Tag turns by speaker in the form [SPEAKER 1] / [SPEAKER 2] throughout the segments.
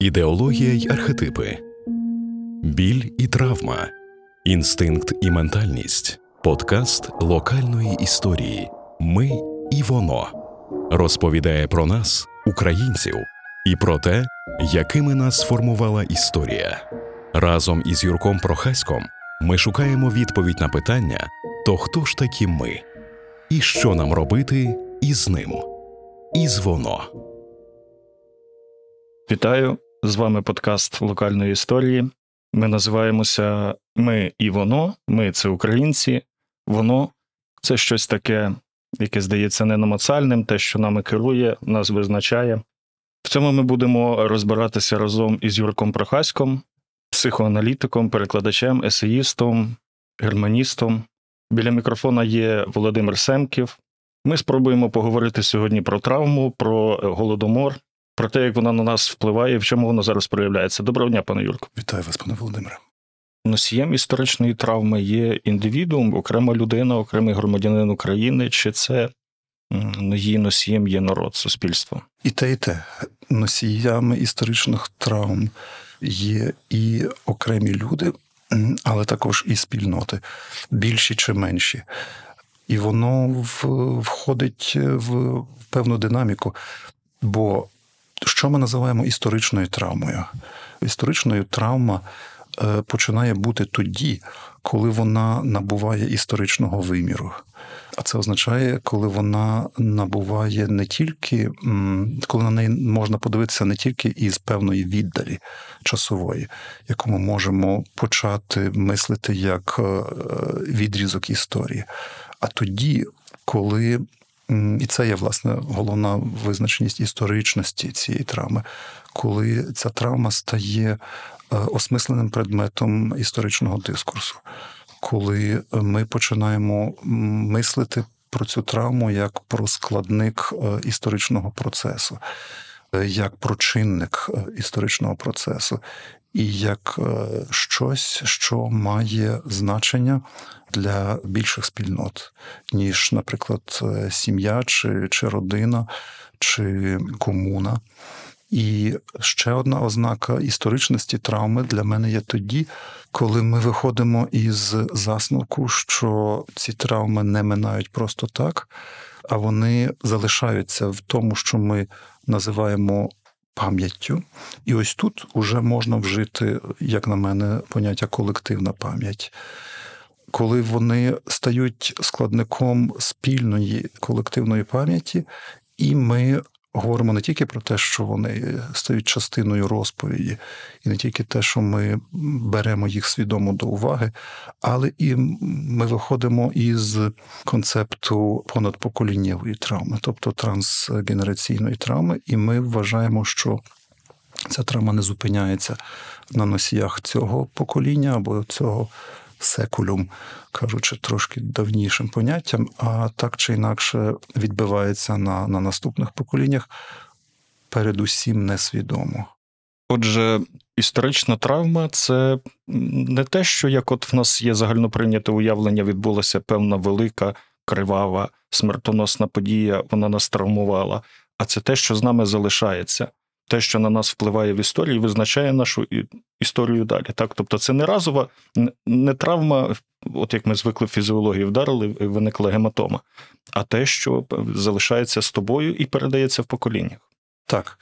[SPEAKER 1] ідеологія й архетипи, біль і травма, інстинкт і ментальність, подкаст локальної історії. Ми і воно розповідає про нас, українців, і про те, якими нас сформувала історія. Разом із Юрком Прохаськом ми шукаємо відповідь на питання: то хто ж такі ми? І що нам робити із ним? Із воно.
[SPEAKER 2] Вітаю! З вами подкаст локальної історії. Ми називаємося Ми і воно. Ми це українці, воно це щось таке, яке здається ненамацальним, те, що нами керує, нас визначає. В цьому ми будемо розбиратися разом із Юрком Прохаськом, психоаналітиком, перекладачем, есеїстом, германістом. Біля мікрофона є Володимир Семків. Ми спробуємо поговорити сьогодні про травму, про голодомор, про те, як вона на нас впливає, в чому вона зараз проявляється. Доброго дня, пане Юрко.
[SPEAKER 3] Вітаю вас, пане Володимире.
[SPEAKER 2] Носієм історичної травми є індивідуум, окрема людина, окремий громадянин України, чи це її носієм є народ, суспільство?
[SPEAKER 3] І те, і те. Носіями історичних травм є і окремі люди, але також і спільноти, більші чи менші. І воно входить в певну динаміку. Бо що ми називаємо історичною травмою? Історичною травма е, починає бути тоді, коли вона набуває історичного виміру. А це означає, коли вона набуває не тільки, коли на неї можна подивитися не тільки із певної віддалі часової, яку ми можемо почати мислити як е, відрізок історії, а тоді, коли і це є власне головна визначеність історичності цієї травми, коли ця травма стає е, осмисленим предметом історичного дискурсу, коли ми починаємо мислити про цю травму як про складник е, історичного процесу, е, як про чинник е, історичного процесу, і як е, щось, що має значення для більших спільнот, ніж, наприклад, е, сім'я чи, чи родина, чи комуна. І ще одна ознака історичності травми для мене є тоді, коли ми виходимо із засновку, що ці травми не минають просто так, а вони залишаються в тому, що ми називаємо пам'яттю. І ось тут уже можна вжити, як на мене, поняття колективна пам'ять. Коли вони стають складником спільної колективної пам'яті, і ми говоримо не тільки про те, що вони стають частиною розповіді, і не тільки те, що ми беремо їх свідомо до уваги, але і ми виходимо із концепту понадпоколіннєвої травми, тобто трансгенераційної травми, і ми вважаємо, що ця травма не зупиняється на носіях цього покоління або цього секулюм, кажучи трошки давнішим поняттям, а так чи інакше відбивається на, на наступних поколіннях, передусім несвідомо.
[SPEAKER 2] Отже, історична травма це не те, що як от в нас є загальноприйняте уявлення, відбулася певна велика, кривава, смертоносна подія, вона нас травмувала, а це те, що з нами залишається. Те, що на нас впливає в історії, визначає нашу історію далі. Так? Тобто це не разова, не травма, от як ми звикли в фізіології вдарили, виникла гематома, а те, що залишається з тобою і передається в поколіннях.
[SPEAKER 3] Так,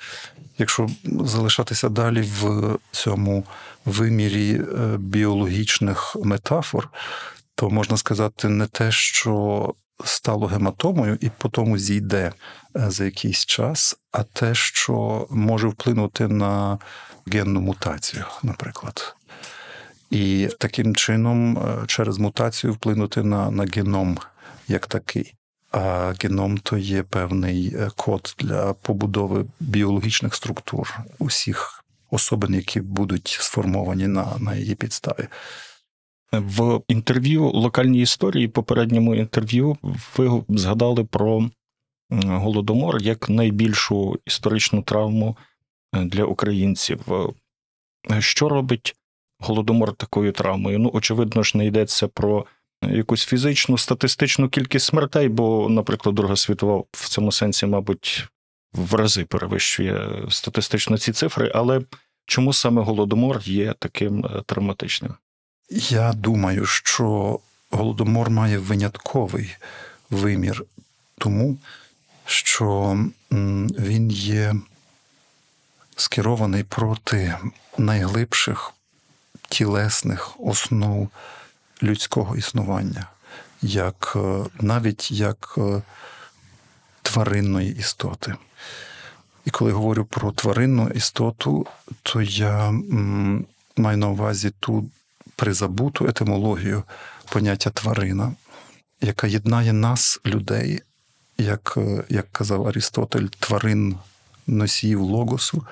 [SPEAKER 3] якщо залишатися далі в цьому вимірі е, біологічних метафор, то можна сказати не те, що стало гематомою і потім зійде е, за якийсь час, а те, що може вплинути на генну мутацію, наприклад. І таким чином е, через мутацію вплинути на, на геном як такий. А геном то є певний е, код для побудови біологічних структур усіх особин, які будуть сформовані на, на її підставі.
[SPEAKER 2] В інтерв'ю локальній історії, попередньому інтерв'ю, ви згадали про голодомор як найбільшу історичну травму е, для українців. Е, Що робить голодомор такою травмою? Ну, очевидно ж, не йдеться про якусь фізичну статистичну кількість смертей, бо, наприклад, Друга світова в цьому сенсі, мабуть, в рази перевищує статистично ці цифри, але Чому саме голодомор є таким е, травматичним?
[SPEAKER 3] Я думаю, що голодомор має винятковий вимір, тому що він є скерований проти найглибших тілесних основ людського існування, як е, навіть як е, тваринної істоти. І коли говорю про тваринну істоту, то я маю на увазі ту призабуту етимологію поняття тварина, яка єднає нас, людей, як, е, як казав Арістотель, тварин носіїв логосу,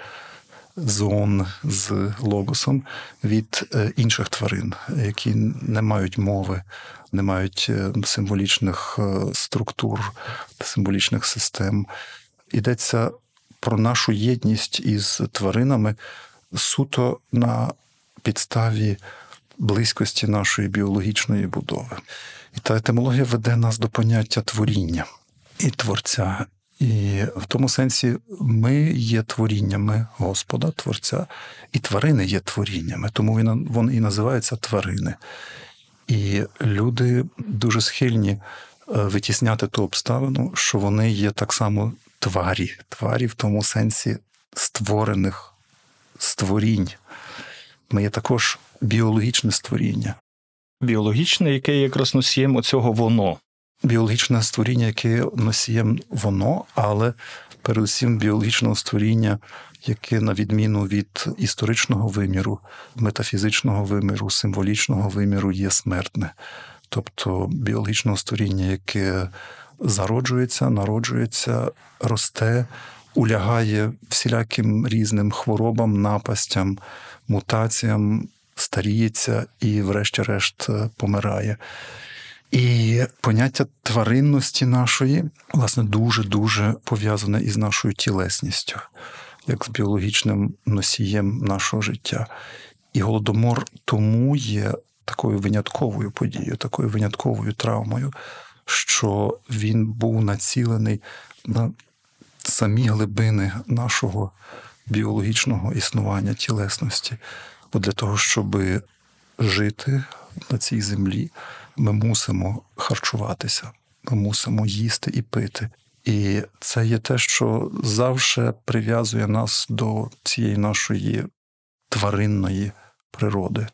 [SPEAKER 3] зон з логосом від е, інших тварин, які не мають мови, не мають е, символічних структур, символічних систем. Йдеться про нашу єдність із тваринами суто на підставі близькості нашої біологічної будови. І та етимологія веде нас до поняття творіння і творця. І в тому сенсі ми є творіннями Господа, Творця, і тварини є творіннями, тому він, і називаються тварини. І люди дуже схильні е, витісняти ту обставину, що вони є так само тварі, тварі в тому сенсі створених створінь. Ми є також біологічне створіння.
[SPEAKER 2] Біологічне, яке є якраз носієм оцього воно.
[SPEAKER 3] Біологічне створіння, яке носієм воно, але передусім біологічного створіння, яке, на відміну від історичного виміру, метафізичного виміру, символічного виміру, є смертне. Тобто біологічного створіння, яке зароджується, народжується, росте, улягає всіляким різним хворобам, напастям, мутаціям, старіється і, врешті-решт, помирає. І поняття тваринності нашої, власне, дуже-дуже пов'язане із нашою тілесністю, як з біологічним носієм нашого життя. І голодомор тому є такою винятковою подією, такою винятковою травмою, що він був націлений на самі глибини нашого біологічного існування тілесності. Бо для того, щоб жити на цій землі, ми мусимо харчуватися, ми мусимо їсти і пити. І це є те, що завжди прив'язує нас до цієї нашої тваринної природи,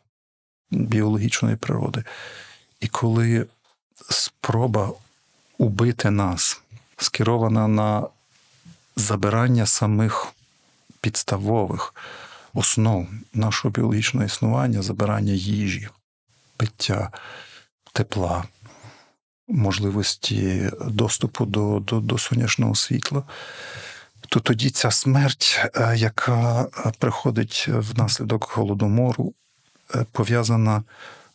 [SPEAKER 3] біологічної природи. І коли спроба убити нас скерована на забирання самих підставових основ нашого біологічного існування, забирання їжі, пиття, тепла, можливості доступу до, до, до сонячного світла. То тоді ця смерть, е, яка приходить внаслідок голодомору, е, пов'язана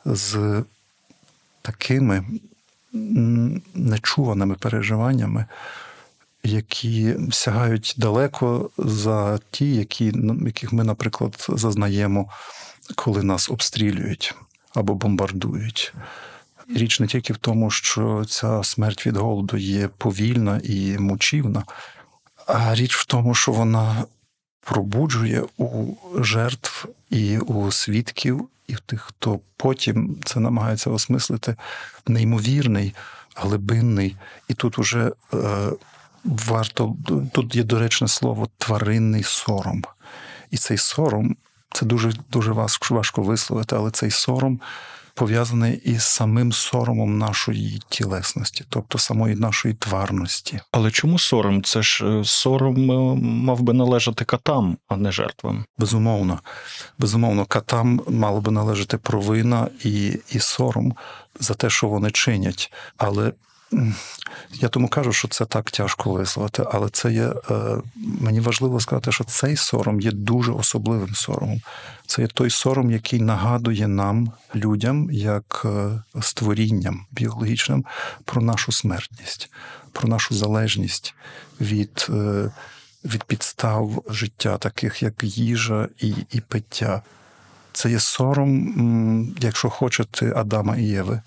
[SPEAKER 3] з такими нечуваними переживаннями, які сягають далеко за ті, які, яких ми, наприклад, зазнаємо, коли нас обстрілюють або бомбардують. Річ не тільки в тому, що ця смерть від голоду є повільна і мучівна, а річ в тому, що вона пробуджує у жертв і у свідків, і в тих, хто потім це намагається осмислити, неймовірний, глибинний, і тут уже е, варто тут є доречне слово тваринний сором. І цей сором це дуже дуже важко висловити, але цей сором пов'язаний із самим соромом нашої тілесності, тобто самої нашої тварності.
[SPEAKER 2] Але чому сором? Це ж е, сором е, мав би належати катам, а не жертвам.
[SPEAKER 3] Безумовно, безумовно, катам мало би належати провина і, і сором за те, що вони чинять. Але я тому кажу, що це так тяжко висловити, але це є е, мені важливо сказати, що цей сором є дуже особливим соромом. Це є той сором, який нагадує нам, людям, як е, створінням біологічним, про нашу смертність, про нашу залежність від е, від підстав життя, таких як їжа і, і пиття. Це є сором, якщо хочете, Адама і Єви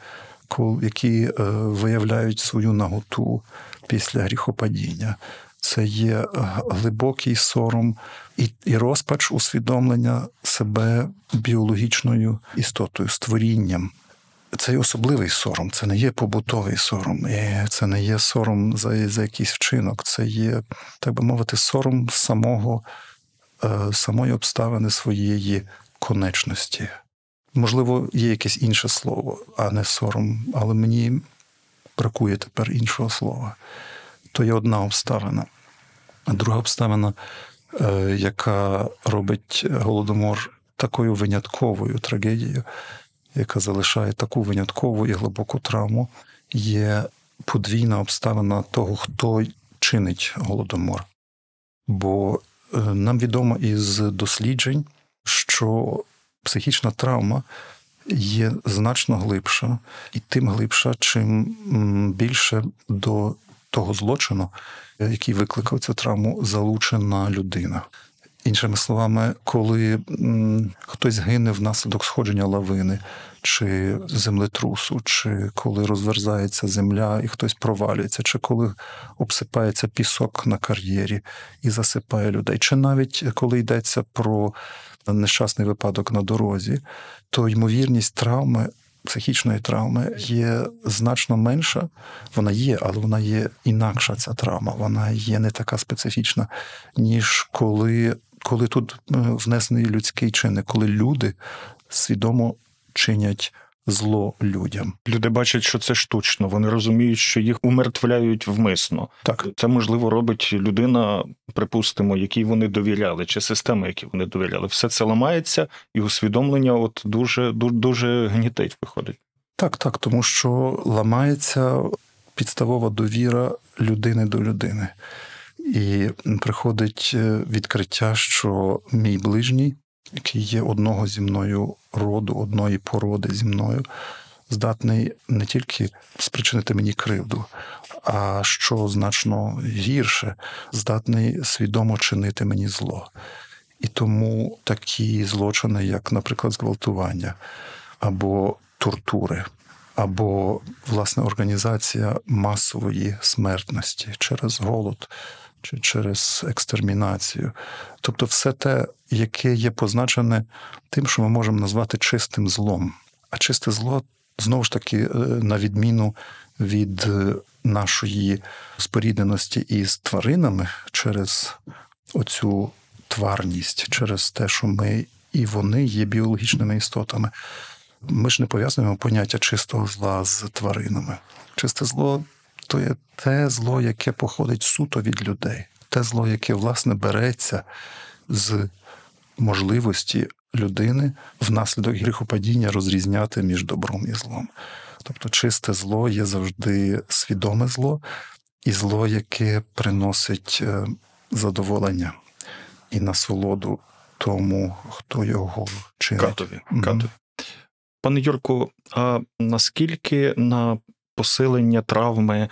[SPEAKER 3] які е, виявляють свою наготу після гріхопадіння. це є е, глибокий сором і, і розпач усвідомлення себе біологічною істотою, створінням. Це є особливий сором, це не є побутовий сором, і це не є сором за за якийсь вчинок, це є, так би мовити, сором самого, е, самої обставини своєї конечності. Можливо, є якесь інше слово, а не сором, але мені бракує тепер іншого слова. То є одна обставина. А друга обставина, е, яка робить голодомор такою винятковою трагедією, яка залишає таку виняткову і глибоку травму, є подвійна обставина того, хто чинить голодомор. Бо е, нам відомо із досліджень, що психічна травма є значно глибша, і тим глибша, чим більше до того злочину, який викликав цю травму, залучена людина. Іншими словами, коли хтось гине внаслідок сходження лавини, чи землетрусу, чи коли розверзається земля і хтось провалюється, чи коли обсипається пісок на кар'єрі і засипає людей, чи навіть коли йдеться про нещасний випадок на дорозі, то ймовірність травми. Психічної травми є значно менша, вона є, але вона є інакша ця травма, вона є не така специфічна, ніж коли коли тут е, внесений людський чинник, коли люди свідомо чинять зло людям.
[SPEAKER 2] Люди бачать, що це штучно. Вони розуміють, що їх умертвляють вмисно.
[SPEAKER 3] Так
[SPEAKER 2] це можливо робить людина, припустимо, якій вони довіряли, чи система, які вони довіряли. Все це ламається, і усвідомлення от дуже дуже, дуже гнітить виходить.
[SPEAKER 3] Так, так, тому що ламається підставова довіра людини до людини. І приходить е, відкриття, що мій ближній який є одного зі мною роду, одної породи зі мною, здатний не тільки спричинити мені кривду, а що значно гірше, здатний свідомо чинити мені зло. І тому такі злочини, як, наприклад, зґвалтування або тортури, або власне організація масової смертності через голод чи через екстермінацію. Тобто, все те, яке є позначене тим, що ми можемо назвати чистим злом. А чисте зло знову ж таки, е, на відміну від е, нашої спорідненості із тваринами через оцю тварність, через те, що ми і вони є біологічними істотами. Ми ж не пов'язуємо поняття чистого зла з тваринами. Чисте зло то є те зло, яке походить суто від людей, те зло, яке, власне, береться з можливості людини внаслідок гріхопадіння розрізняти між добром і злом. Тобто, чисте зло є завжди свідоме зло, і зло, яке приносить е, задоволення і насолоду тому, хто його чинить.
[SPEAKER 2] Катові. Катові. Пане Юрку, а наскільки на посилення травми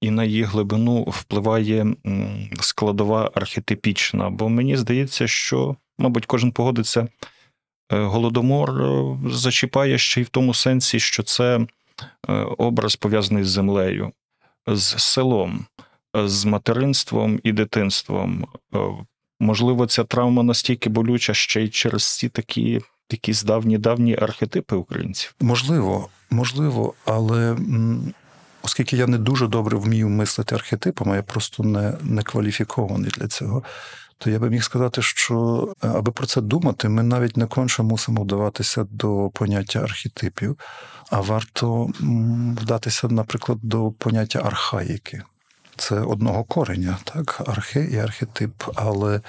[SPEAKER 2] і на її глибину впливає складова архетипічна. Бо мені здається, що, мабуть, кожен погодиться, е, голодомор е, зачіпає ще й в тому сенсі, що це е, образ пов'язаний з землею, з селом, з материнством і дитинством. Можливо, ця травма настільки болюча ще й через ці такі якісь давні давні архетипи українців.
[SPEAKER 3] Можливо, можливо, але оскільки я не дуже добре вмію мислити архетипами, я просто не, не кваліфікований для цього. То я би міг сказати, що е, аби про це думати, ми навіть не конче мусимо вдаватися до поняття архетипів, а варто вдатися, наприклад, до поняття архаїки. Це одного кореня, так, архе і архетип. Але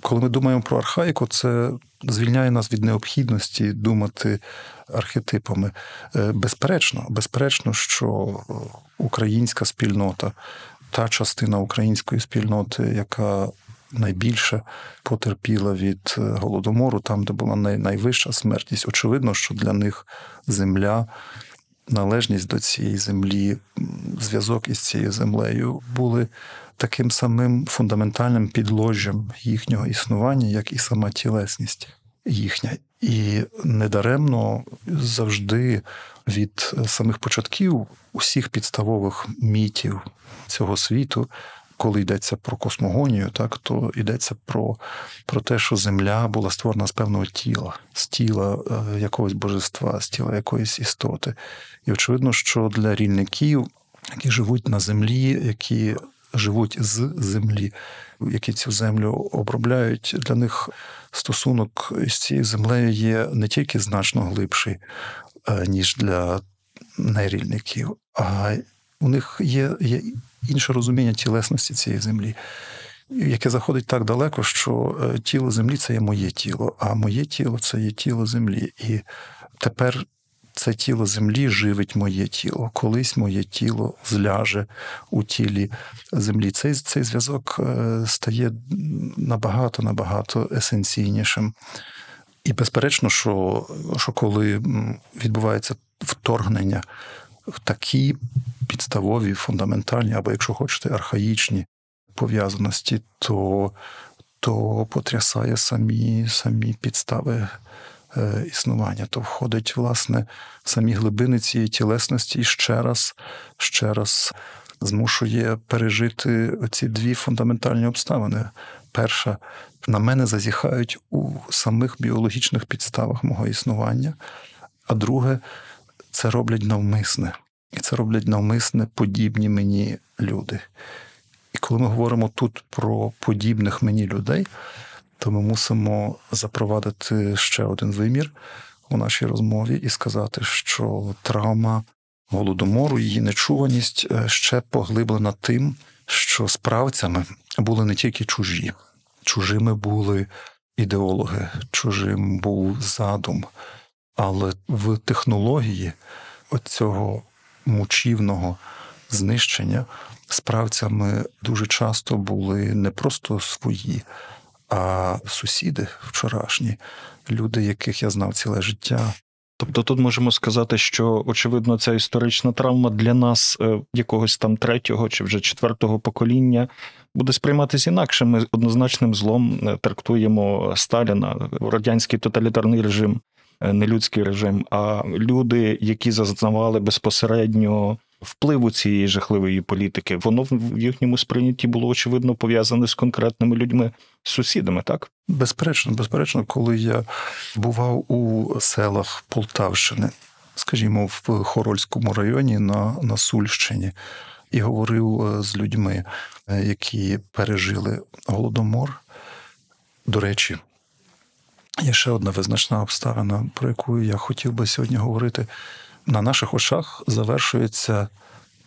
[SPEAKER 3] коли ми думаємо про архаїку, це звільняє нас від необхідності думати архетипами. Е, безперечно, безперечно, що українська спільнота, та частина української спільноти, яка найбільше потерпіла від е, голодомору, там, де була найвища смертність, очевидно, що для них земля. Належність до цієї землі, зв'язок із цією землею були таким самим фундаментальним підложжям їхнього існування, як і сама тілесність їхня. І недаремно завжди від самих початків усіх підставових мітів цього світу коли йдеться про космогонію, так то йдеться про про те, що Земля була створена з певного тіла, з тіла е, якогось божества, з тіла якоїсь істоти. І очевидно, що для рільників, які живуть на землі, які живуть з землі, які цю землю обробляють, для них стосунок з цією землею є не тільки значно глибший, е, ніж для нерільників, а у них є, є інше розуміння тілесності цієї землі, яке заходить так далеко, що е, тіло землі це є моє тіло, а моє тіло це є тіло землі. І тепер це тіло землі живить моє тіло. Колись моє тіло зляже у тілі землі. Цей цей зв'язок е, стає набагато набагато есенційнішим. І безперечно, що, що коли відбувається вторгнення в такі підставові, фундаментальні, або, якщо хочете, архаїчні пов'язаності, то то потрясає самі самі підстави е, існування. То входить, власне, самі глибини цієї тілесності і ще раз, ще раз змушує пережити ці дві фундаментальні обставини. Перша, на мене зазіхають у самих біологічних підставах мого існування, а друге, це роблять навмисне. І це роблять навмисне подібні мені люди. І коли ми говоримо тут про подібних мені людей, то ми мусимо запровадити ще один вимір у нашій розмові і сказати, що травма голодомору, її нечуваність е, ще поглиблена тим, що справцями були не тільки чужі, чужими були ідеологи, чужим був задум, але в технології оцього мучівного знищення справцями дуже часто були не просто свої, а сусіди вчорашні, люди, яких я знав ціле життя.
[SPEAKER 2] Тобто тут можемо сказати, що очевидно ця історична травма для нас е, якогось там третього чи вже четвертого покоління буде сприйматися інакше. Ми однозначним злом е, трактуємо Сталіна, радянський тоталітарний режим, е, нелюдський режим. А люди, які зазнавали безпосередньо впливу цієї жахливої політики, воно в їхньому сприйнятті було очевидно пов'язане з конкретними людьми, з сусідами, так?
[SPEAKER 3] Безперечно, безперечно, коли я бував у селах Полтавщини, скажімо, в Хорольському районі на, на Сульщині. І говорив е, з людьми, е, які пережили голодомор. До речі, є ще одна визначна обставина, про яку я хотів би сьогодні говорити на наших очах завершується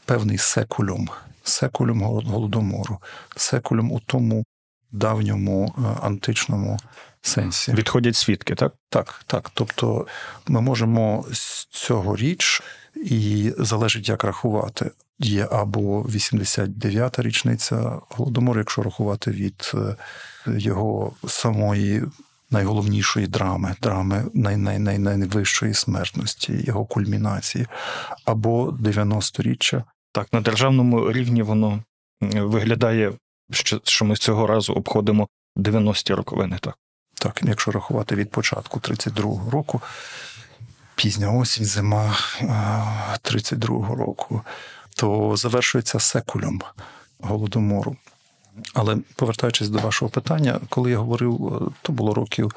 [SPEAKER 3] певний секулюм, секулюм голодомору, секулюм у тому давньому е, античному сенсі.
[SPEAKER 2] Відходять свідки, так?
[SPEAKER 3] Так, так. Тобто ми можемо з цього річ, і залежить, як рахувати. Є або 89-та річниця голодомору, якщо рахувати від е, його самої найголовнішої драми, драми най, най, най, найвищої смертності, його кульмінації, або 90-річчя.
[SPEAKER 2] Так, на державному рівні воно виглядає, що що ми цього разу обходимо 90-ті роковини. Так,
[SPEAKER 3] Так, якщо рахувати від початку 32-го року, пізня осінь, зима 32-го року, то завершується секулем голодомору. Але повертаючись до вашого питання, коли я говорив, е, то було років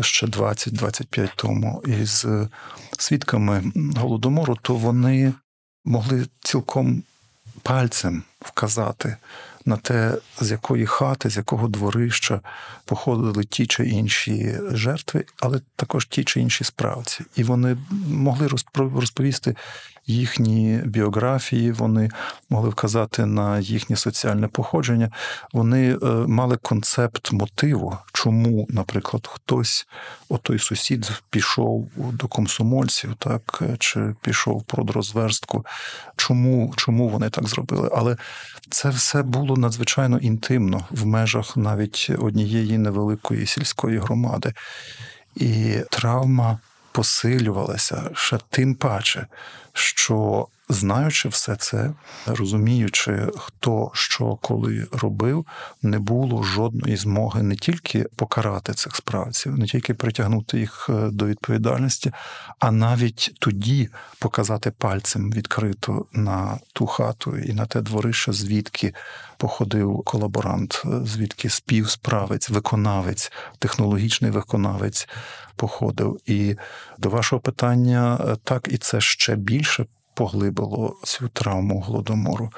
[SPEAKER 3] ще 20-25 тому, із е, свідками голодомору, то вони могли цілком пальцем вказати на те, з якої хати, з якого дворища походили ті чи інші жертви, але також ті чи інші справці. І вони могли розповісти їхні біографії, вони могли вказати на їхнє соціальне походження. Вони е, мали концепт мотиву, чому, наприклад, хтось, отой сусід, пішов до комсомольців, так чи пішов про розверстку, чому, чому вони так зробили. Але це все було надзвичайно інтимно в межах навіть однієї невеликої сільської громади. І травма посилювалася ще тим паче, що знаючи все це, розуміючи, хто що коли робив, не було жодної змоги не тільки покарати цих справців, не тільки притягнути їх е, до відповідальності, а навіть тоді показати пальцем відкрито на ту хату і на те дворище, звідки походив колаборант, е, звідки співсправець, виконавець, технологічний виконавець походив. І до вашого питання, е, так і це ще більше поглибило цю травму голодомору.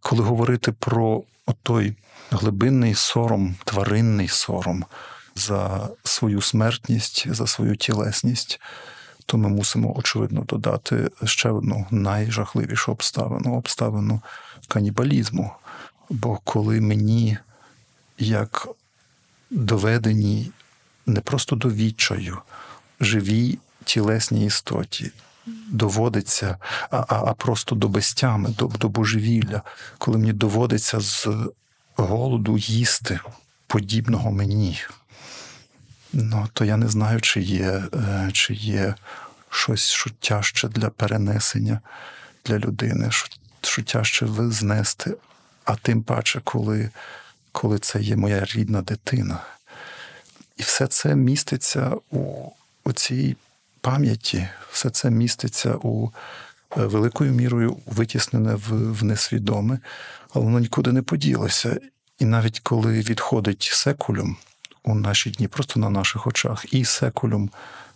[SPEAKER 3] Коли говорити про той глибинний сором, тваринний сором за свою смертність, за свою тілесність, то ми мусимо, очевидно, додати ще одну найжахливішу обставину обставину канібалізму. Бо коли мені, як доведені не просто до відчаю, живій тілесній істоті, доводиться, а, а, а просто до безтями, до, до божевілля, коли мені доводиться з голоду їсти подібного мені, ну то я не знаю, чи є, е, чи є щось, що тяжче для перенесення для людини, що, що тяжче знести, а тим паче, коли, коли це є моя рідна дитина. І все це міститься у, у цій пам'яті, все це міститься у е, великою мірою витіснене в, в несвідоме, але воно нікуди не поділося. І навіть коли відходить секулюм у наші дні, просто на наших очах, і секулюм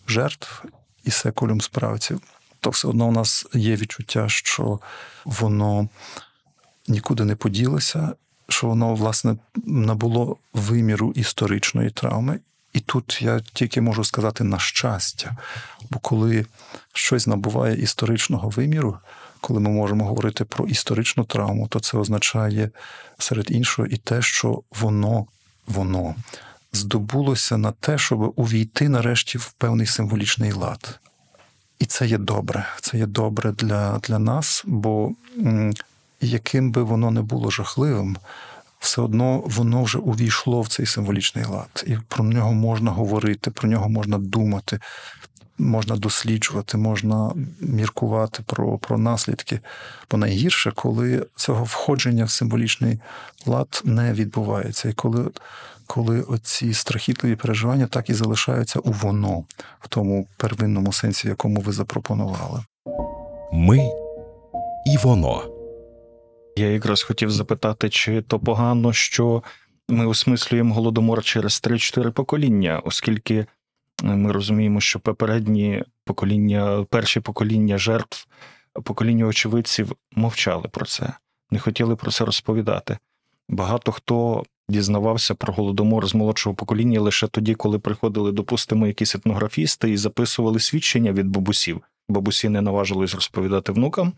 [SPEAKER 3] жертв, і секулюм справців, то все одно у нас є відчуття, що воно нікуди не поділося, що воно, власне, набуло виміру історичної травми. І тут я тільки можу сказати на щастя, бо коли щось набуває історичного виміру, коли ми можемо говорити про історичну травму, то це означає серед іншого і те, що воно, воно здобулося на те, щоб увійти нарешті в певний символічний лад. І це є добре. Це є добре для, для нас, бо яким би воно не було жахливим, все одно воно вже увійшло в цей символічний лад, і про нього можна говорити, про нього можна думати, можна досліджувати, можна міркувати про, про наслідки. Бо найгірше, коли цього входження в символічний лад не відбувається, і коли. Коли оці страхітливі переживання так і залишаються у воно, в тому первинному сенсі, якому ви запропонували.
[SPEAKER 1] Ми і воно.
[SPEAKER 2] Я якраз хотів запитати, чи то погано, що ми осмислюємо голодомор через 3-4 покоління, оскільки е, ми розуміємо, що попередні покоління, перші покоління жертв, покоління очевидців мовчали про це, не хотіли про це розповідати. Багато хто дізнавався про голодомор з молодшого покоління лише тоді, коли приходили, допустимо, якісь етнографісти і записували свідчення від бабусів. Бабусі не наважились розповідати внукам.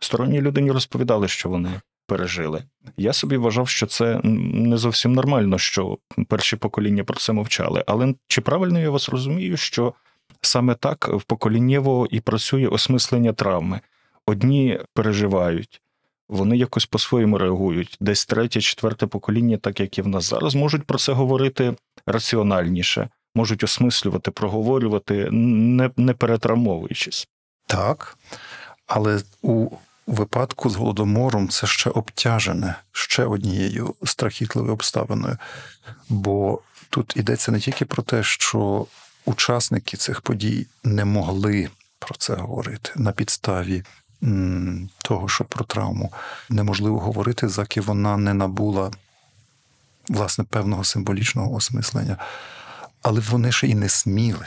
[SPEAKER 2] Сторонні людині розповідали, що вони пережили. Я собі вважав, що це не зовсім нормально, що перші покоління про це мовчали. Але чи правильно я вас розумію, що саме так в поколіннєво і працює осмислення травми? Одні переживають, вони якось по-своєму реагують. Десь третє, четверте покоління, так як і в нас зараз, можуть про це говорити раціональніше, можуть осмислювати, проговорювати, не, не перетравмовуючись.
[SPEAKER 3] Так, але у випадку з голодомором це ще обтяжене ще однією страхітливою обставиною. Бо тут йдеться не тільки про те, що учасники цих подій не могли про це говорити на підставі того, що про травму неможливо говорити, заки вона не набула власне певного символічного осмислення, але вони ще і не сміли.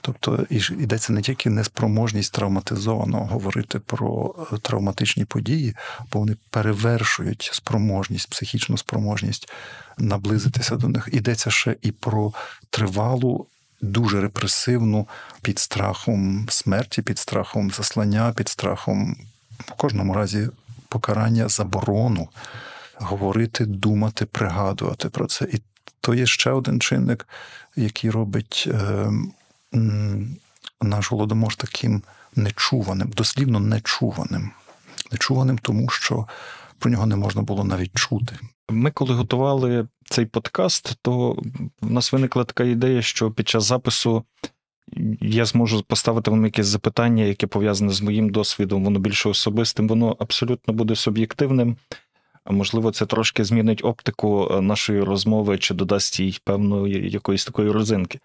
[SPEAKER 3] Тобто йдеться не тільки неспроможність травматизованого говорити про е, травматичні події, бо вони перевершують спроможність, психічну спроможність наблизитися до них. Йдеться ще і про тривалу, дуже репресивну під страхом смерті, під страхом заслання, під страхом в кожному разі покарання, заборону говорити, думати, пригадувати про це. І то є ще один чинник, який робить. Наш голодомор таким нечуваним, дослівно нечуваним. Нечуваним, тому що про нього не можна було навіть чути.
[SPEAKER 2] Ми, коли готували цей подкаст, то в нас виникла така ідея, що під час запису я зможу поставити вам якесь запитання, яке пов'язане з моїм досвідом, воно більше особистим, воно абсолютно буде суб'єктивним. А можливо, це трошки змінить оптику е, нашої розмови чи додасть їй певної якоїсь такої розинки.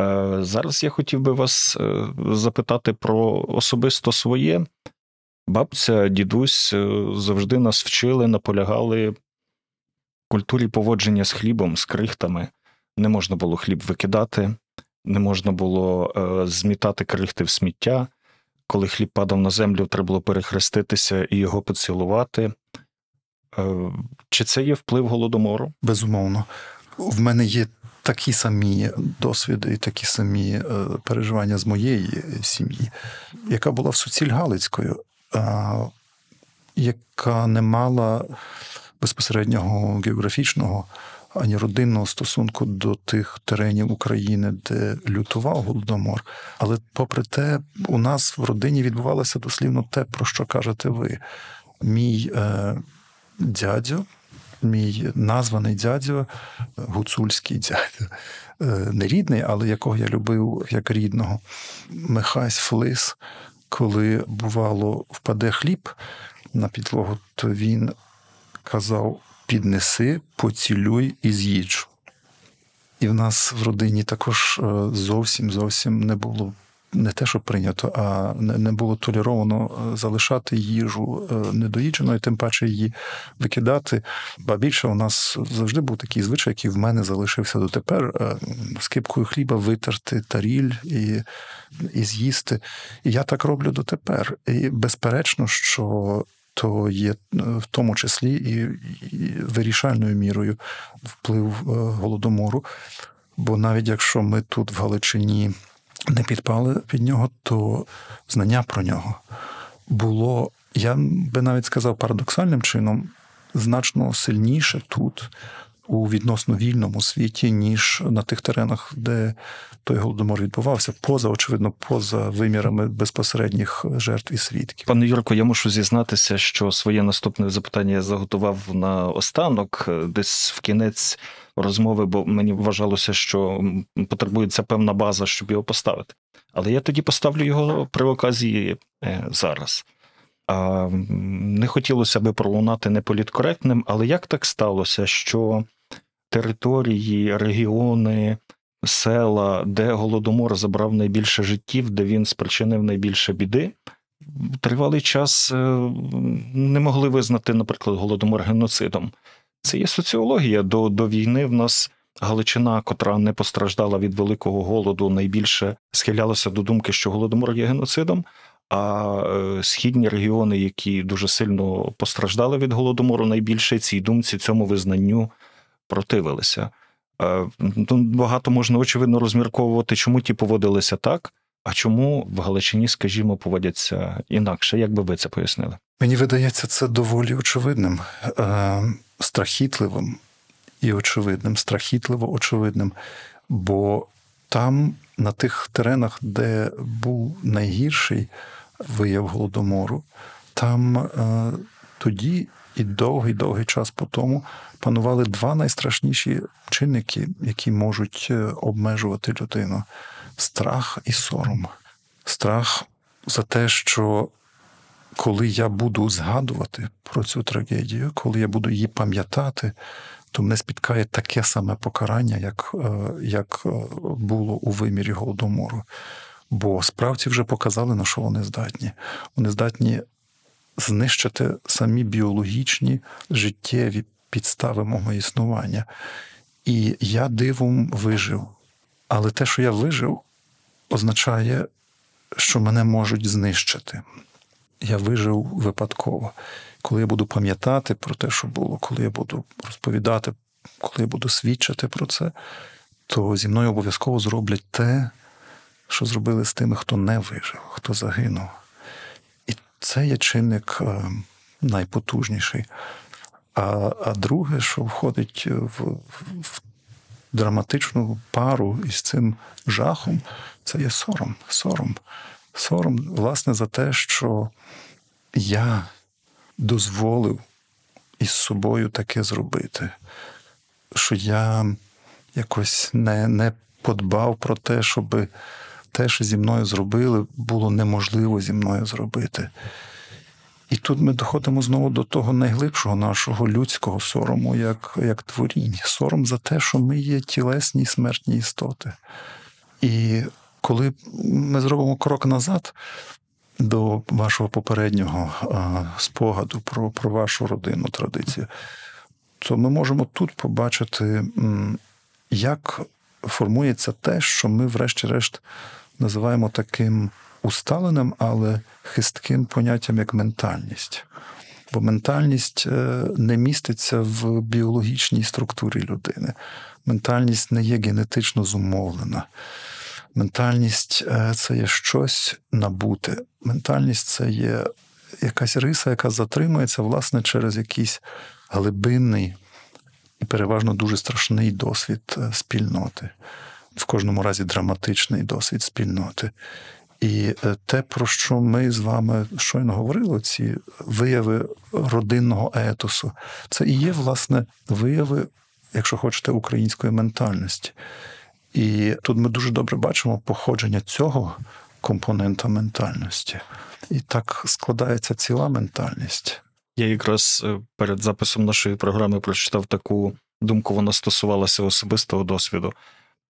[SPEAKER 2] Е, Зараз я хотів би вас е, запитати про особисто своє. Бабця, дідусь е, завжди нас вчили, наполягали культурі поводження з хлібом, з крихтами. Не можна було хліб викидати, не можна було змітати крихти в сміття. Коли хліб падав на землю, треба було перехреститися і його поцілувати. Чи це є вплив голодомору?
[SPEAKER 3] Безумовно. В мене є такі самі досвіди і такі самі е, переживання з моєї сім'ї, яка була в суціль Галицькою, яка не мала безпосереднього географічного ані родинного стосунку до тих теренів України, де лютував голодомор. Але попри те, у нас в родині відбувалося дослівно те, про що кажете ви. Мій е, дядю, мій названий дядю, гуцульський дядю, е, не рідний, але якого я любив як рідного, Михась Флис, коли бувало впаде хліб на підлогу, то він казав: піднеси, поцілюй і з'їдж. І в нас в родині також е, зовсім зовсім не було не те, що прийнято, а не було толеровано е, залишати їжу е, недоїдженою, тим паче її викидати. Ба більше у нас завжди був такий звичай, який в мене залишився дотепер: е, скипкою хліба витерти таріль і, і з'їсти. І я так роблю дотепер. І безперечно, що. То є в тому числі і, і вирішальною мірою вплив голодомору. Бо навіть якщо ми тут в Галичині не підпали під нього, то знання про нього було, я би навіть сказав, парадоксальним чином значно сильніше тут, у відносно вільному світі, ніж на тих теренах, де той голодомор відбувався, поза, очевидно, поза вимірами безпосередніх жертв і свідків.
[SPEAKER 2] Пане Юрко, я мушу зізнатися, що своє наступне запитання я заготував на останок, десь в кінець розмови, бо мені вважалося, що потребується певна база, щоб його поставити. Але я тоді поставлю його при оказії е, зараз. А, Не хотілося би пролунати неполіткоректним, але як так сталося, що території, регіони, села, де голодомор забрав найбільше життів, де він спричинив найбільше біди, тривалий час е, не могли визнати, наприклад, голодомор геноцидом. Це є соціологія. До, До війни в нас. Галичина, котра не постраждала від великого голоду, найбільше схилялася до думки, що голодомор є геноцидом. А е, східні регіони, які дуже сильно постраждали від голодомору, найбільше цій думці цьому визнанню противилися. Е, багато можна очевидно розмірковувати, чому ті поводилися так, а чому в Галичині, скажімо, поводяться інакше. Як би ви це пояснили?
[SPEAKER 3] Мені видається це доволі очевидним, е, страхітливим і очевидним, страхітливо очевидним. Бо там, на тих теренах, де був найгірший вияв голодомору, там е, тоді і довгий-довгий час по тому панували два найстрашніші чинники, які можуть е, обмежувати людину: страх і сором. Страх за те, що коли я буду згадувати про цю трагедію, коли я буду її пам'ятати, то мене спіткає таке саме покарання, як е, як е, було у вимірі голодомору. Бо справці вже показали, на що вони здатні. Вони здатні знищити самі біологічні життєві підстави мого існування. І я дивом вижив. Але те, що я вижив, означає, що мене можуть знищити. Я вижив випадково. Коли я буду пам'ятати про те, що було, коли я буду розповідати, коли я буду свідчити про це, то зі мною обов'язково зроблять те, що зробили з тими, хто не вижив, хто загинув. І це є чинник е, найпотужніший. А а друге, що входить в, в, в драматичну пару із цим жахом, це є сором. Сором. Сором, власне, за те, що я дозволив із собою таке зробити, що я якось не не подбав про те, щоб те, що зі мною зробили, було неможливо зі мною зробити. І тут ми доходимо знову до того найглибшого нашого людського сорому, як як творінь. Сором за те, що ми є тілесні смертні істоти. І коли ми зробимо крок назад до вашого попереднього а, спогаду про, про вашу родинну традицію, то ми можемо тут побачити, як формується те, що ми, врешті-решт, називаємо таким усталеним, але хистким поняттям як ментальність. Бо ментальність е, не міститься в біологічній структурі людини. Ментальність не є генетично зумовлена. Ментальність е, це є щось набуте. Ментальність це є якась риса, яка затримується, власне, через якийсь глибинний і переважно дуже страшний досвід е, спільноти, в кожному разі драматичний досвід спільноти. І е, те, про що ми з вами щойно говорили, ці вияви родинного етосу, це і є, власне, вияви, якщо хочете, української ментальності. І тут ми дуже добре бачимо походження цього компонента ментальності. І так складається ціла ментальність.
[SPEAKER 2] Я якраз е, перед записом нашої програми прочитав таку думку, вона стосувалася особистого досвіду.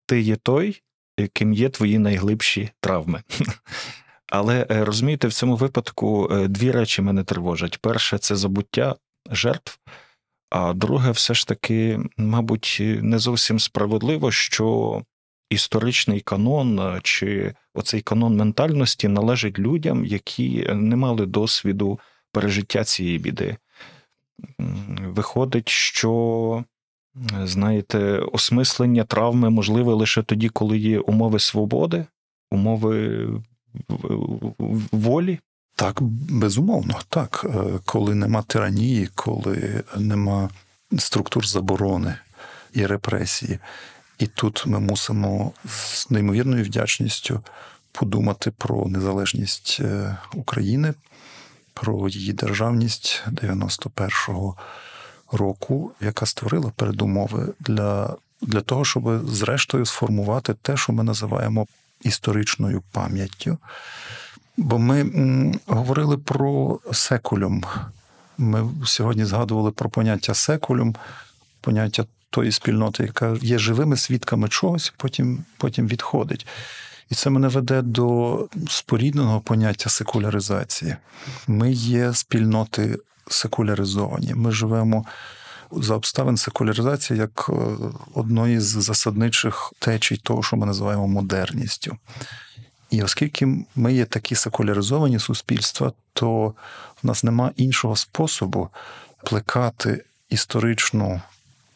[SPEAKER 2] Ти є той, яким є твої найглибші травми. Але е, розумієте, в цьому випадку е, дві речі мене тривожать: перше це забуття жертв, а друге, все ж таки, мабуть, не зовсім справедливо, що історичний канон чи оцей канон ментальності належить людям, які не мали досвіду пережиття цієї біди. Виходить, що, знаєте, осмислення травми можливе лише тоді, коли є умови свободи, умови волі.
[SPEAKER 3] Так, безумовно, так. Е, коли нема тиранії, коли нема структур заборони і репресії. І тут ми мусимо з неймовірною вдячністю подумати про незалежність е, України, про її державність 91-го року, яка створила передумови для, для того, щоб зрештою сформувати те, що ми називаємо історичною пам'яттю. Бо ми м, говорили про секулюм. Ми сьогодні згадували про поняття секулюм, поняття тої спільноти, яка є живими свідками чогось, потім, потім відходить. І це мене веде до спорідненого поняття секуляризації. Ми є спільноти секуляризовані. Ми живемо за обставин секуляризації як е, одної з засадничих течій того, що ми називаємо модерністю. І оскільки ми є такі секуляризовані суспільства, то в нас нема іншого способу плекати історичну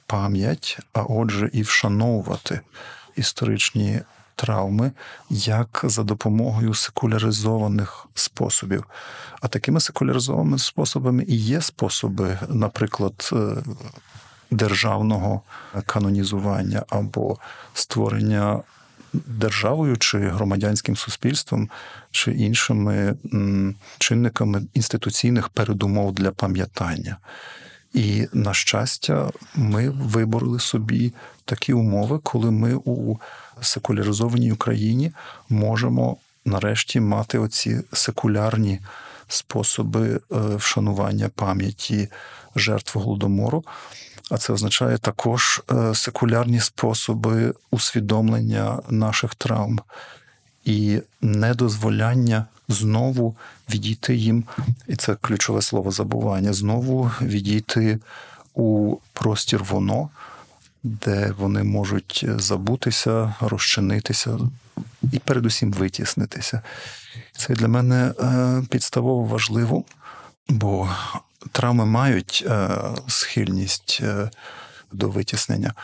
[SPEAKER 3] пам'ять, а отже, і вшановувати історичні травми як за допомогою секуляризованих способів. А такими секуляризованими способами і є способи, наприклад, е, державного канонізування або створення. Державою чи громадянським суспільством, чи іншими чинниками інституційних передумов для пам'ятання. І, на щастя, ми вибороли собі такі умови, коли ми у секуляризованій Україні можемо нарешті мати оці секулярні способи е, вшанування пам'яті жертв голодомору. А це означає також е, секулярні способи усвідомлення наших травм і недозволяння знову відійти їм, і це ключове слово забування, знову відійти у простір воно, де вони можуть забутися, розчинитися і передусім витіснитися. Це для мене е, підставово важливо, бо травми мають е, схильність е, до витіснення.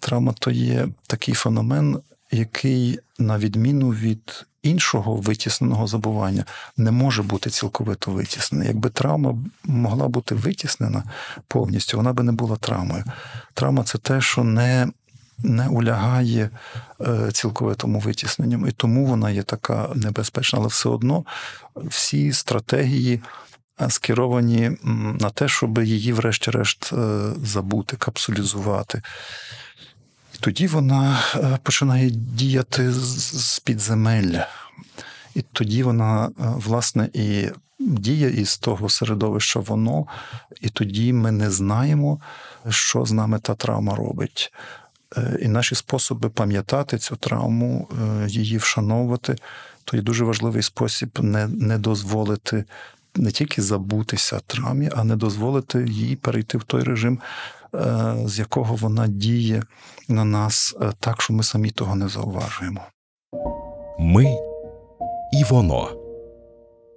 [SPEAKER 3] Травма то є такий феномен, який, на відміну від іншого витісненого забування, не може бути цілковито витіснений. Якби травма могла бути витіснена повністю, вона би не була травмою. Травма це те, що не не улягає е, цілковитому витісненню, і тому вона є така небезпечна, але все одно всі стратегії е, скеровані на те, щоб її, врешті-решт, е, забути, капсулізувати. Тоді вона е, починає діяти з підземелля. І тоді вона, е, власне, і діє із того середовища воно, і тоді ми не знаємо, що з нами та травма робить. Е, і наші способи пам'ятати цю травму, її вшановувати, то є дуже важливий спосіб не, не дозволити не тільки забутися травмі, а не дозволити їй перейти в той режим, з якого вона діє на нас е, так, що ми самі того не зауважуємо.
[SPEAKER 1] Ми і воно.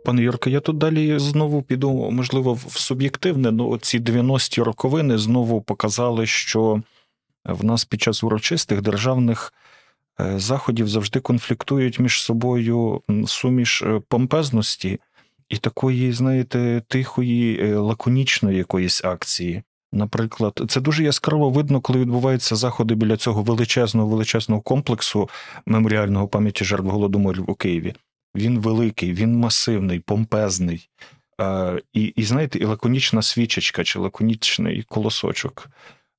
[SPEAKER 2] Пане Юрко, я тут далі знову піду, можливо, в суб'єктивне. Ну, ці 90-ті роковини знову показали, що в нас під час урочистих державних е, заходів завжди конфліктують між собою суміш помпезності і такої, знаєте, тихої, е, лаконічної якоїсь акції. Наприклад, це дуже яскраво видно, коли відбуваються заходи біля цього величезного величезного комплексу меморіального пам'яті жертв голодоморів у Києві. Він великий, він масивний, помпезний. Е, і, і знаєте, і лаконічна свічечка чи лаконічний колосочок.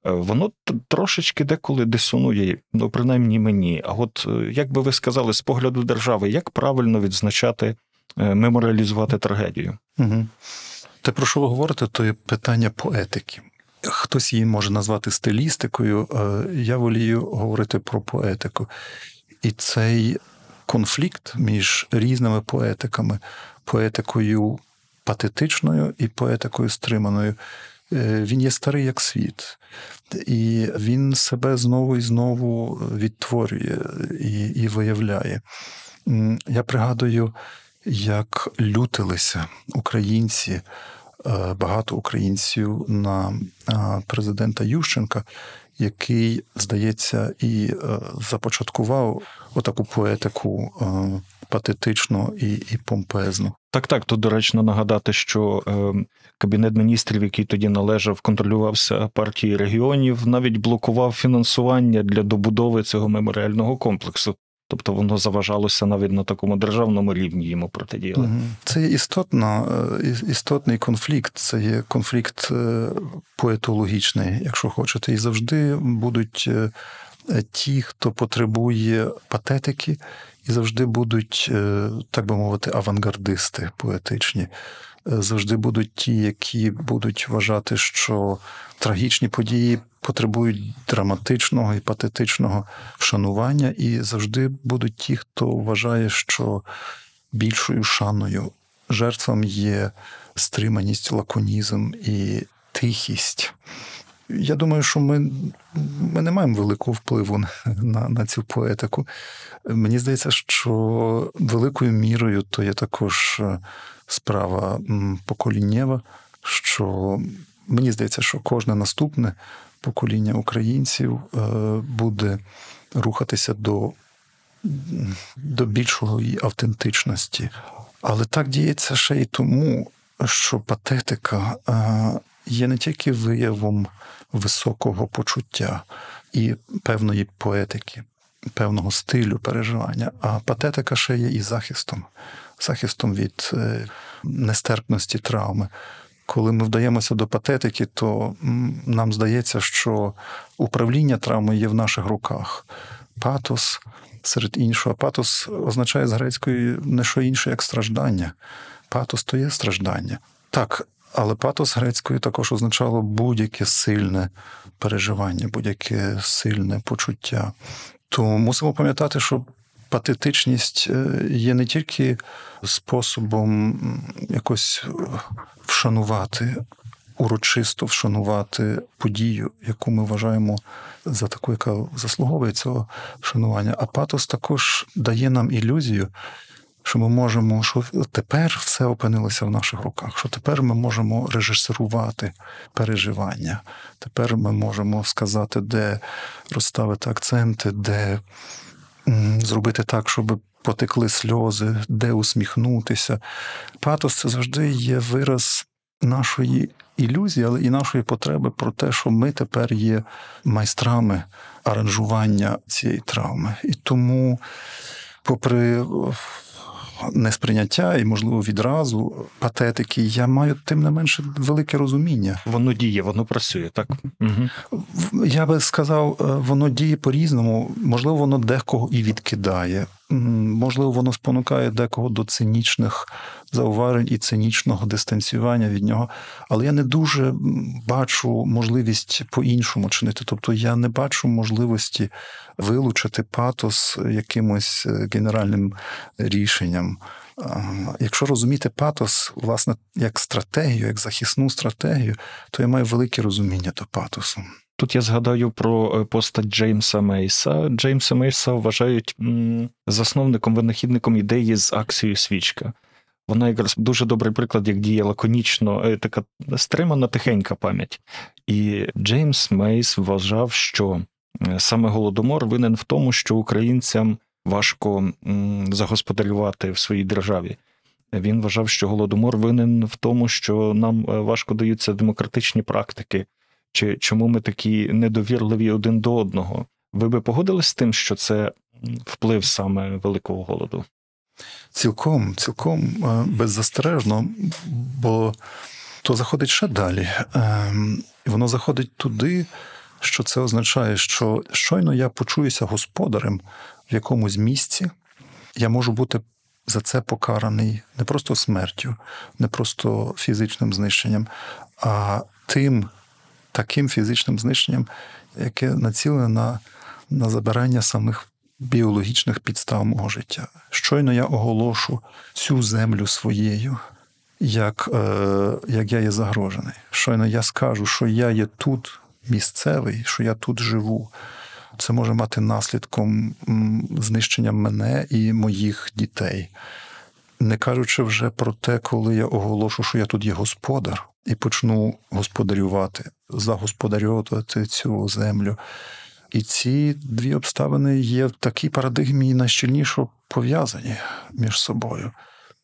[SPEAKER 2] Е, воно трошечки деколи дисонує, ну принаймні мені. А от як би ви сказали, з погляду держави, як правильно відзначати Е, меморіалізувати трагедію.
[SPEAKER 3] Угу. Те, про що ви говорите, то є питання поетики. Хтось її може назвати стилістикою, я волію говорити про поетику. І цей конфлікт між різними поетиками, поетикою патетичною і поетикою стриманою, е, він є старий як світ. І він себе знову і знову відтворює і, і виявляє. Я пригадую як лютилися українці, е, багато українців на е, президента Ющенка, який, здається, і е, започаткував отаку поетику патетичну і і помпезну.
[SPEAKER 2] Так, так. Тут доречно нагадати, що е, кабінет міністрів, який тоді належав, контролювався партії регіонів, навіть блокував фінансування для добудови цього меморіального комплексу. Тобто воно заважалося навіть на такому державному рівні йому протидіяли.
[SPEAKER 3] Це є істотно, е, істотний конфлікт, це є конфлікт е, поетологічний, якщо хочете, і завжди будуть е, ті, хто потребує патетики, і завжди будуть, так би мовити, авангардисти поетичні. Завжди будуть ті, які будуть вважати, що трагічні події потребують драматичного і патетичного вшанування, і завжди будуть ті, хто вважає, що більшою шаною жертвам є стриманість, лаконізм і тихість. Я думаю, що ми ми не маємо великого впливу на на цю поетику. Мені здається, що великою мірою то є також е, справа поколіннєва, що мені здається, що кожне наступне покоління українців е, буде рухатися до до більшої автентичності. Але так діється ще й тому, що патетика е, є не тільки виявом високого почуття і певної поетики, певного стилю переживання, а патетика ще є і захистом, захистом від е, нестерпності травми коли ми вдаємося до патетики, то нам здається, що управління травмою є в наших руках. Патос серед іншого. Патос означає з грецької не що інше, як страждання. Патос то є страждання. Так, але патос грецькою також означало будь-яке сильне переживання, будь-яке сильне почуття. То мусимо пам'ятати, що патетичність е, є не тільки способом якось вшанувати, урочисто вшанувати подію, яку ми вважаємо за таку, яка заслуговує цього вшанування. А патос також дає нам ілюзію. Що ми можемо, що тепер все опинилося в наших руках, що тепер ми можемо режисерувати переживання. Тепер ми можемо сказати, де розставити акценти, де зробити так, щоб потекли сльози, де усміхнутися. Патос це завжди є вираз нашої ілюзії, але і нашої потреби про те, що ми тепер є майстрами аранжування цієї травми. І тому, попри несприйняття і, можливо, відразу патетики, я маю тим не менше велике розуміння.
[SPEAKER 2] Воно діє, воно працює, так? Угу.
[SPEAKER 3] Я би сказав, е, воно діє по-різному. Можливо, воно декого і відкидає. Можливо, воно спонукає декого до цинічних зауважень і цинічного дистанціювання від нього. Але я не дуже бачу можливість по-іншому чинити. Тобто я не бачу можливості вилучити патос якимось е, генеральним рішенням. Якщо розуміти патос, власне, як стратегію, як захисну стратегію, то я маю велике розуміння до патосу.
[SPEAKER 2] Тут я згадаю про е, постать Джеймса Мейса. Джеймса Мейса вважають засновником, винахідником ідеї з акцією свічка. Вона якраз дуже добрий приклад, як діє лаконічно, е, така стримана тихенька пам'ять. І Джеймс Мейс вважав, що е, саме голодомор винен в тому, що українцям важко загосподарювати в своїй державі. Він вважав, що голодомор винен в тому, що нам важко даються демократичні практики. Чи чому ми такі недовірливі один до одного? Ви би погодились з тим, що це вплив саме великого голоду?
[SPEAKER 3] Цілком, цілком е, беззастережно, бо то заходить ще далі. Ем, воно заходить туди, що це означає, що щойно я почуюся господарем в якомусь місці, я можу бути за це покараний не просто смертю, не просто фізичним знищенням, а тим таким фізичним знищенням, яке націлене на, на забирання самих біологічних підстав мого життя. Щойно я оголошу цю землю своєю, як, е, як я є загрожений. Щойно я скажу, що я є тут місцевий, що я тут живу. Це може мати наслідком знищення мене і моїх дітей. Не кажучи вже про те, коли я оголошу, що я тут є господар, і почну господарювати, загосподарювати цю землю. І ці дві обставини є в такій парадигмі найщільніше пов'язані між собою.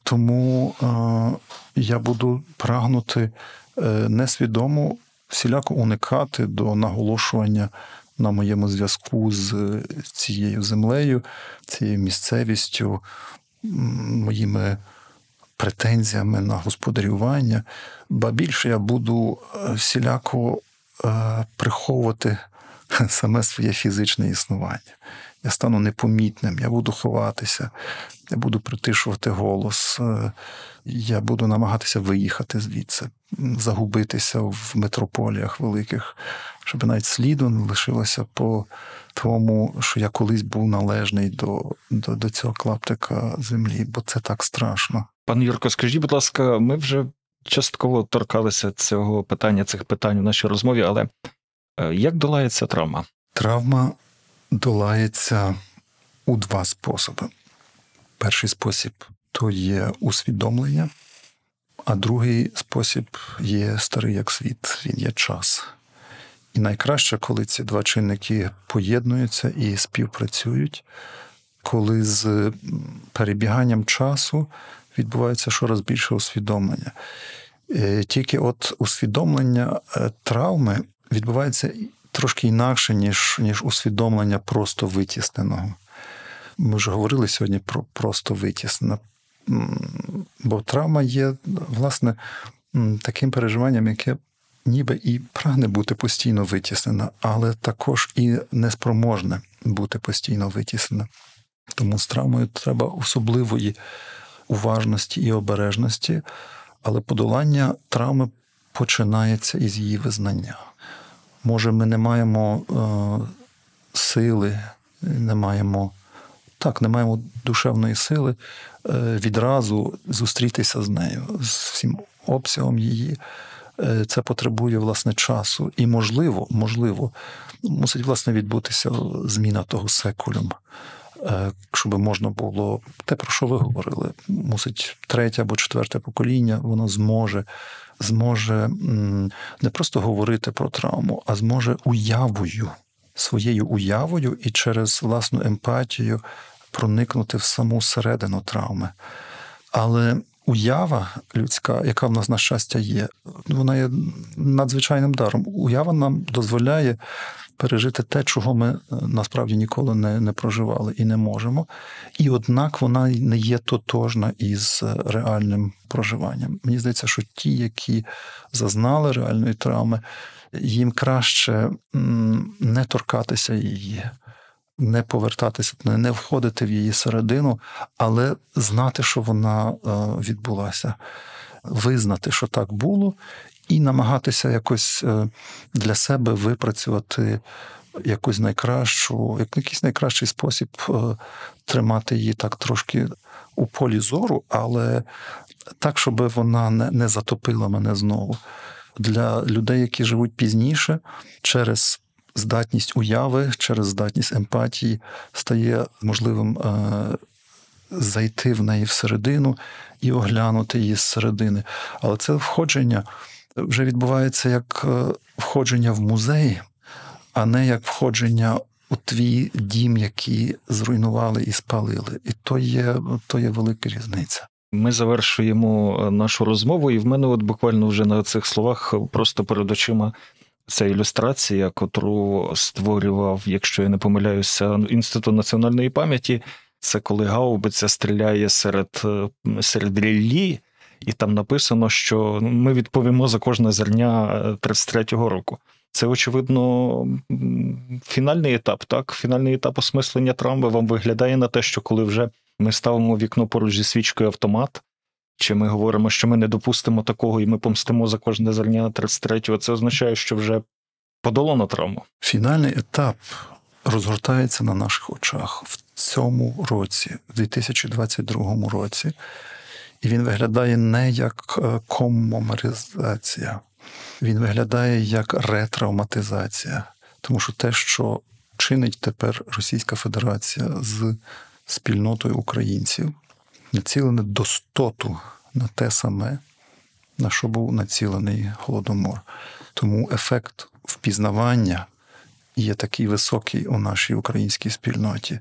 [SPEAKER 3] Тому е, я буду прагнути е, несвідомо всіляко уникати до наголошування на моєму зв'язку з цією землею, цією місцевістю, моїми претензіями на господарювання, ба більше я буду е, всіляко е, приховувати саме своє фізичне існування. Я стану непомітним, я буду ховатися, я буду притишувати голос, е, я буду намагатися виїхати звідси, загубитися в метрополіях великих, щоб навіть сліду не лишилося по тому, що я колись був належний до, до, до цього клаптика землі, бо це так страшно.
[SPEAKER 2] Пане Юрко, скажіть, будь ласка, ми вже частково торкалися цього питання, цих питань у нашій розмові, але е, як долається травма?
[SPEAKER 3] Травма долається у два способи. Перший спосіб то є усвідомлення, а другий спосіб є старий як світ, він є час. І найкраще, коли ці два чинники поєднуються і співпрацюють, коли з перебіганням часу відбувається щораз більше усвідомлення. Е, тільки от усвідомлення е, травми відбувається трошки інакше, ніж ніж усвідомлення просто витісненого. Ми вже говорили сьогодні про просто витіснене. Бо травма є, власне, таким переживанням, яке ніби і прагне бути постійно витіснена, але також і неспроможне бути постійно витіснена. Тому з травмою треба особливої уважності і обережності, але подолання травми починається із її визнання. Може, ми не маємо е, сили, не маємо так, не маємо душевної сили е, відразу зустрітися з нею, з всім обсягом її. Е, це потребує власне часу. І, можливо, можливо, мусить власне відбутися зміна того секулюм. Е, щоб можна було те, про що ви говорили, мусить третє або четверте покоління, воно зможе зможе не просто говорити про травму, а зможе уявою, своєю уявою і через власну емпатію проникнути в саму середину травми. Але уява людська, яка в нас на щастя є, вона є надзвичайним даром. Уява нам дозволяє пережити те, чого ми е, насправді ніколи не, не проживали і не можемо. І однак вона не є тотожна із е, реальним проживанням. Мені здається, що ті, які зазнали реальної травми, їм краще не торкатися її. Не повертатися, не входити в її середину, але знати, що вона відбулася, визнати, що так було, і намагатися якось е, для себе випрацювати якусь найкращу, якийсь найкращий спосіб е, тримати її так трошки у полі зору, але так, щоб вона не, затопила мене знову. Для людей, які живуть пізніше, через здатність уяви, через здатність емпатії стає можливим е, зайти в неї всередину і оглянути її зсередини. Але це входження вже відбувається як е, входження в музей, а не як входження у твій дім, який зруйнували і спалили. І то є, то є велика різниця.
[SPEAKER 2] Ми завершуємо е, нашу розмову, і в мене, от буквально вже на цих словах, просто перед очима. Ця ілюстрація, котру створював, якщо я не помиляюся, інститут національної пам'яті. Це коли гаубиця стріляє серед е, серед ріллі, і там написано, що ми відповімо за кожне зерня 33-го е, року. Це, очевидно, фінальний етап, так? Фінальний етап осмислення травми вам виглядає на те, що коли вже ми ставимо вікно поруч зі свічкою автомат, чи ми говоримо, що ми не допустимо такого і ми помстимо за кожне зерня 33-го, це означає, що вже подолано травму.
[SPEAKER 3] Фінальний етап розгортається на наших очах в цьому році, в 2022 році. І він виглядає не як е, коммомеризація, він виглядає як ретравматизація. Тому що те, що чинить тепер Російська Федерація з спільнотою українців, націлене достоту на те саме, на що був націлений Голодомор. Тому ефект впізнавання є такий високий у нашій українській спільноті.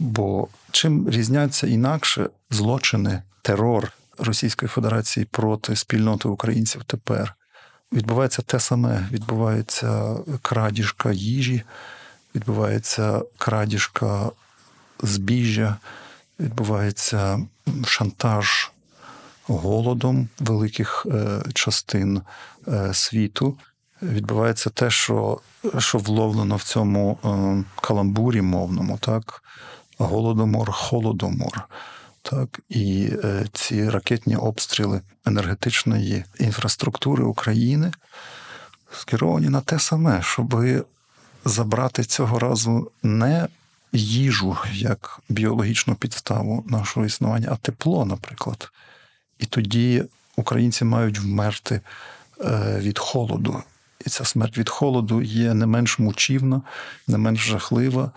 [SPEAKER 3] Бо чим різняться інакше злочини терор Російської Федерації проти спільноти українців тепер. Відбувається те саме: відбувається крадіжка їжі, відбувається крадіжка збіжжя, відбувається шантаж голодом великих е, частин е, світу. Відбувається те, що що вловлено в цьому е, каламбурі мовному, так, голодомор, холодомор. Так і е, ці ракетні обстріли енергетичної інфраструктури України скеровані на те саме, щоб забрати цього разу не їжу як біологічну підставу нашого існування, а тепло, наприклад. І тоді українці мають вмерти е, від холоду. І ця смерть від холоду є не менш мучівна, не менш жахлива.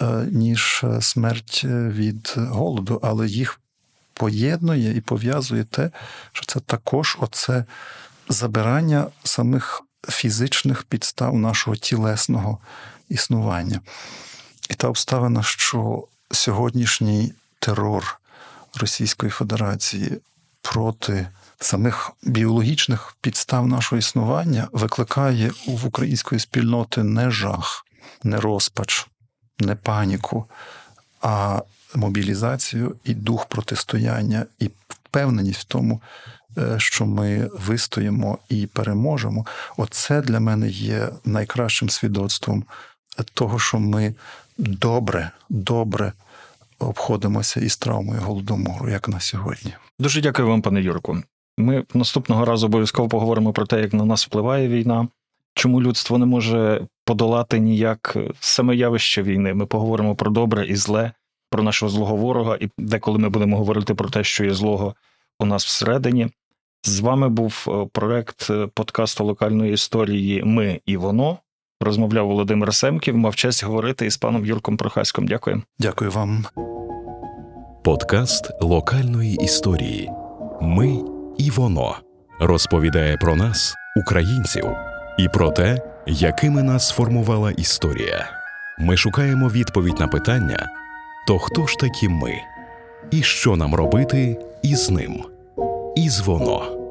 [SPEAKER 3] Е, ніж е, смерть е, від голоду, але їх поєднує і пов'язує те, що це також оце забирання самих фізичних підстав нашого тілесного існування. І та обставина, що сьогоднішній терор Російської Федерації проти самих біологічних підстав нашого існування викликає в української спільноти не жах, не розпач, не паніку, а мобілізацію і дух протистояння, і впевненість в тому, е, що ми вистоїмо і переможемо. Оце для мене є найкращим свідоцтвом того, що ми добре, добре обходимося із травмою голодомору, як на сьогодні.
[SPEAKER 2] Дуже дякую вам, пане Юрку. Ми наступного разу обов'язково поговоримо про те, як на нас впливає війна, чому людство не може подолати ніяк саме явище війни. Ми поговоримо про добре і зле, про нашого злого ворога, і деколи ми будемо говорити про те, що є злого у нас всередині. З вами був е, проект е, подкасту локальної історії Ми і воно. Розмовляв Володимир Семків. Мав честь говорити із паном Юрком Прохаськом. Дякую.
[SPEAKER 3] Дякую вам.
[SPEAKER 1] Подкаст локальної історії. Ми і воно розповідає про нас, українців, і про те, якими нас сформувала історія. Ми шукаємо відповідь на питання: то хто ж такі ми? І що нам робити із ним? Із воно.